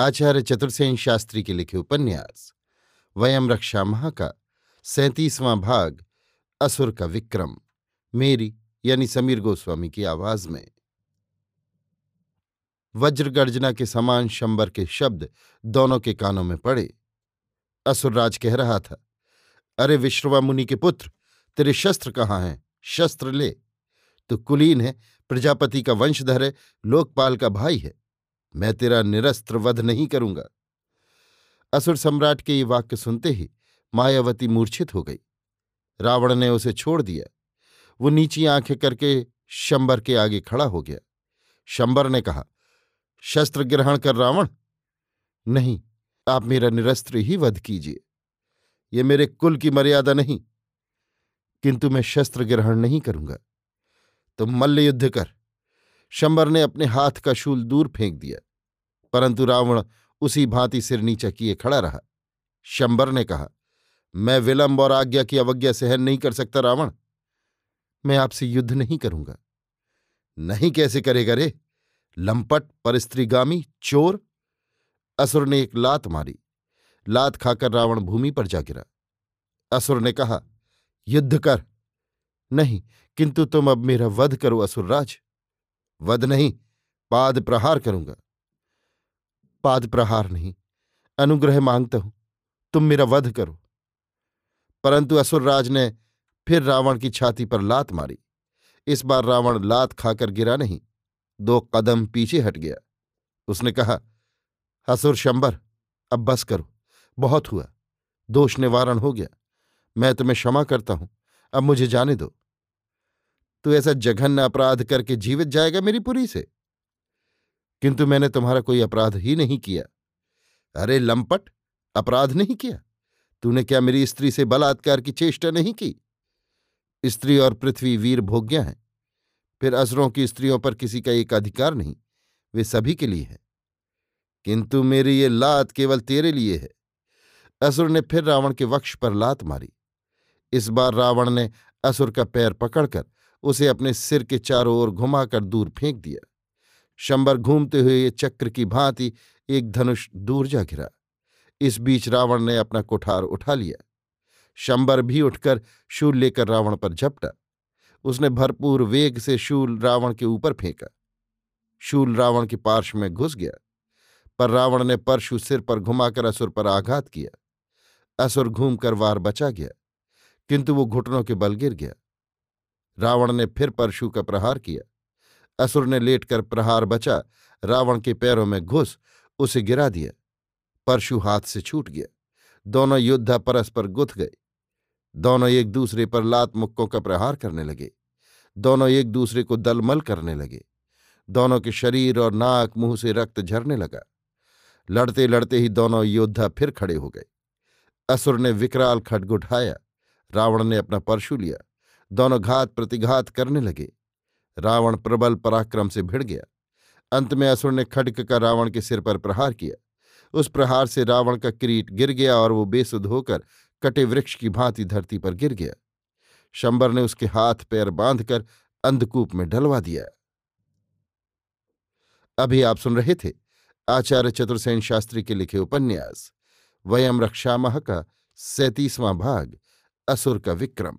आचार्य चतुर्सेन शास्त्री के लिखे उपन्यास, वयम रक्षा महा का सैंतीसवां भाग, असुर का विक्रम, मेरी यानी समीर गोस्वामी की आवाज़ में। वज्रगर्जना के समान शंबर के शब्द दोनों के कानों में पड़े। असुरराज कह रहा था, अरे विश्रवा मुनि के पुत्र, तेरे शस्त्र कहाँ हैं? शस्त्र ले। तो कुलीन है, प्रजापति का वंशधर है, लोकपाल का भाई है। मैं तेरा निरस्त्र वध नहीं करूँगा। असुर सम्राट के ये वाक्य सुनते ही मायावती मूर्छित हो गई। रावण ने उसे छोड़ दिया। वो नीची आँखें करके शंबर के आगे खड़ा हो गया। शंबर ने कहा, शस्त्र ग्रहण कर रावण। नहीं, आप मेरा निरस्त्र ही वध कीजिए। ये मेरे कुल की मर्यादा नहीं। किंतु मैं शस्त्र ग्रहण नहीं करूँगा। तुम मल्ल युद्ध कर। शंबर ने अपने हाथ का शूल दूर फेंक दिया, परंतु रावण उसी भांति सिर नीचा किए खड़ा रहा। शंबर ने कहा, मैं विलंब और आज्ञा की अवज्ञा सहन नहीं कर सकता, रावण। मैं आपसे युद्ध नहीं करूँगा। नहीं कैसे करेगा रे? लंपट, परिस्त्रीगामी, चोर। असुर ने एक लात मारी। लात खाकर रावण भूमि पर जा गिरा। असुर ने कहा, युद्ध कर। नहीं, किंतु तुम अब मेरा वध करो असुरराज वध नहीं, पाद प्रहार करूँगा। पाद प्रहार नहीं, अनुग्रह माँगता हूँ, तुम मेरा वध करो। परंतु असुरराज ने फिर रावण की छाती पर लात मारी। इस बार रावण लात खाकर गिरा नहीं, दो कदम पीछे हट गया। उसने कहा, असुर शंबर, अब बस करो, बहुत हुआ, दोष निवारण हो गया, मैं तुम्हें क्षमा करता हूँ, अब मुझे जाने दो। तू ऐसा जघन्य अपराध करके जीवित जाएगा मेरी पुरी से? किंतु मैंने तुम्हारा कोई अपराध ही नहीं किया। अरे, लंपट! अपराध नहीं किया। तूने क्या मेरी स्त्री से बलात्कार की चेष्टा नहीं की? स्त्री और पृथ्वी वीर भोग्या हैं। फिर असुरों की स्त्रियों पर किसी का एक अधिकार नहीं। वे सभी के लिए है। किंतु मेरी ये लात केवल तेरे लिए है। असुर ने फिर रावण के वक्ष पर लात मारी। इस बार रावण ने असुर का पैर पकड़कर उसे अपने सिर के चारों ओर घुमाकर दूर फेंक दिया। शंबर घूमते हुए चक्र की भांति एक धनुष दूर जा गिरा इस बीच रावण ने अपना कोठार उठा लिया। शंबर भी उठकर शूल लेकर रावण पर झपटा। उसने भरपूर वेग से शूल रावण के ऊपर फेंका। शूल रावण के पार्श्व में घुस गया, पर रावण ने परशु सिर पर घुमाकर असुर पर आघात किया। असुर घूमकर वार बचा गया, किंतु वो घुटनों के बल गिर गया। रावण ने फिर परशु का प्रहार किया। असुर ने लेटकर प्रहार बचा, रावण के पैरों में घुस, उसे गिरा दिया। परशु हाथ से छूट गया। दोनों योद्धा परस्पर गुथ गए। दोनों एक दूसरे पर लात मुक्कों का प्रहार करने लगे। दोनों एक दूसरे को दलमल करने लगे। दोनों के शरीर और नाक मुँह से रक्त झरने लगा। लड़ते लड़ते ही दोनों योद्धा फिर खड़े हो गए। असुर ने विकराल खड्ग उठाया रावण ने अपना परशु लिया। दोनों घात प्रतिघात करने लगे। रावण प्रबल पराक्रम से भिड़ गया। अंत में असुर ने खड्ग का रावण के सिर पर प्रहार किया। उस प्रहार से रावण का किरीट गिर गया और वो बेसुध होकर कटे वृक्ष की भांति धरती पर गिर गया। शंबर ने उसके हाथ पैर बांधकर अंधकूप में ढलवा दिया। अभी आप सुन रहे थे आचार्य चतुर्सेन शास्त्री के लिखे उपन्यास, वयम रक्षामह का सैतीसवां भाग, असुर का विक्रम।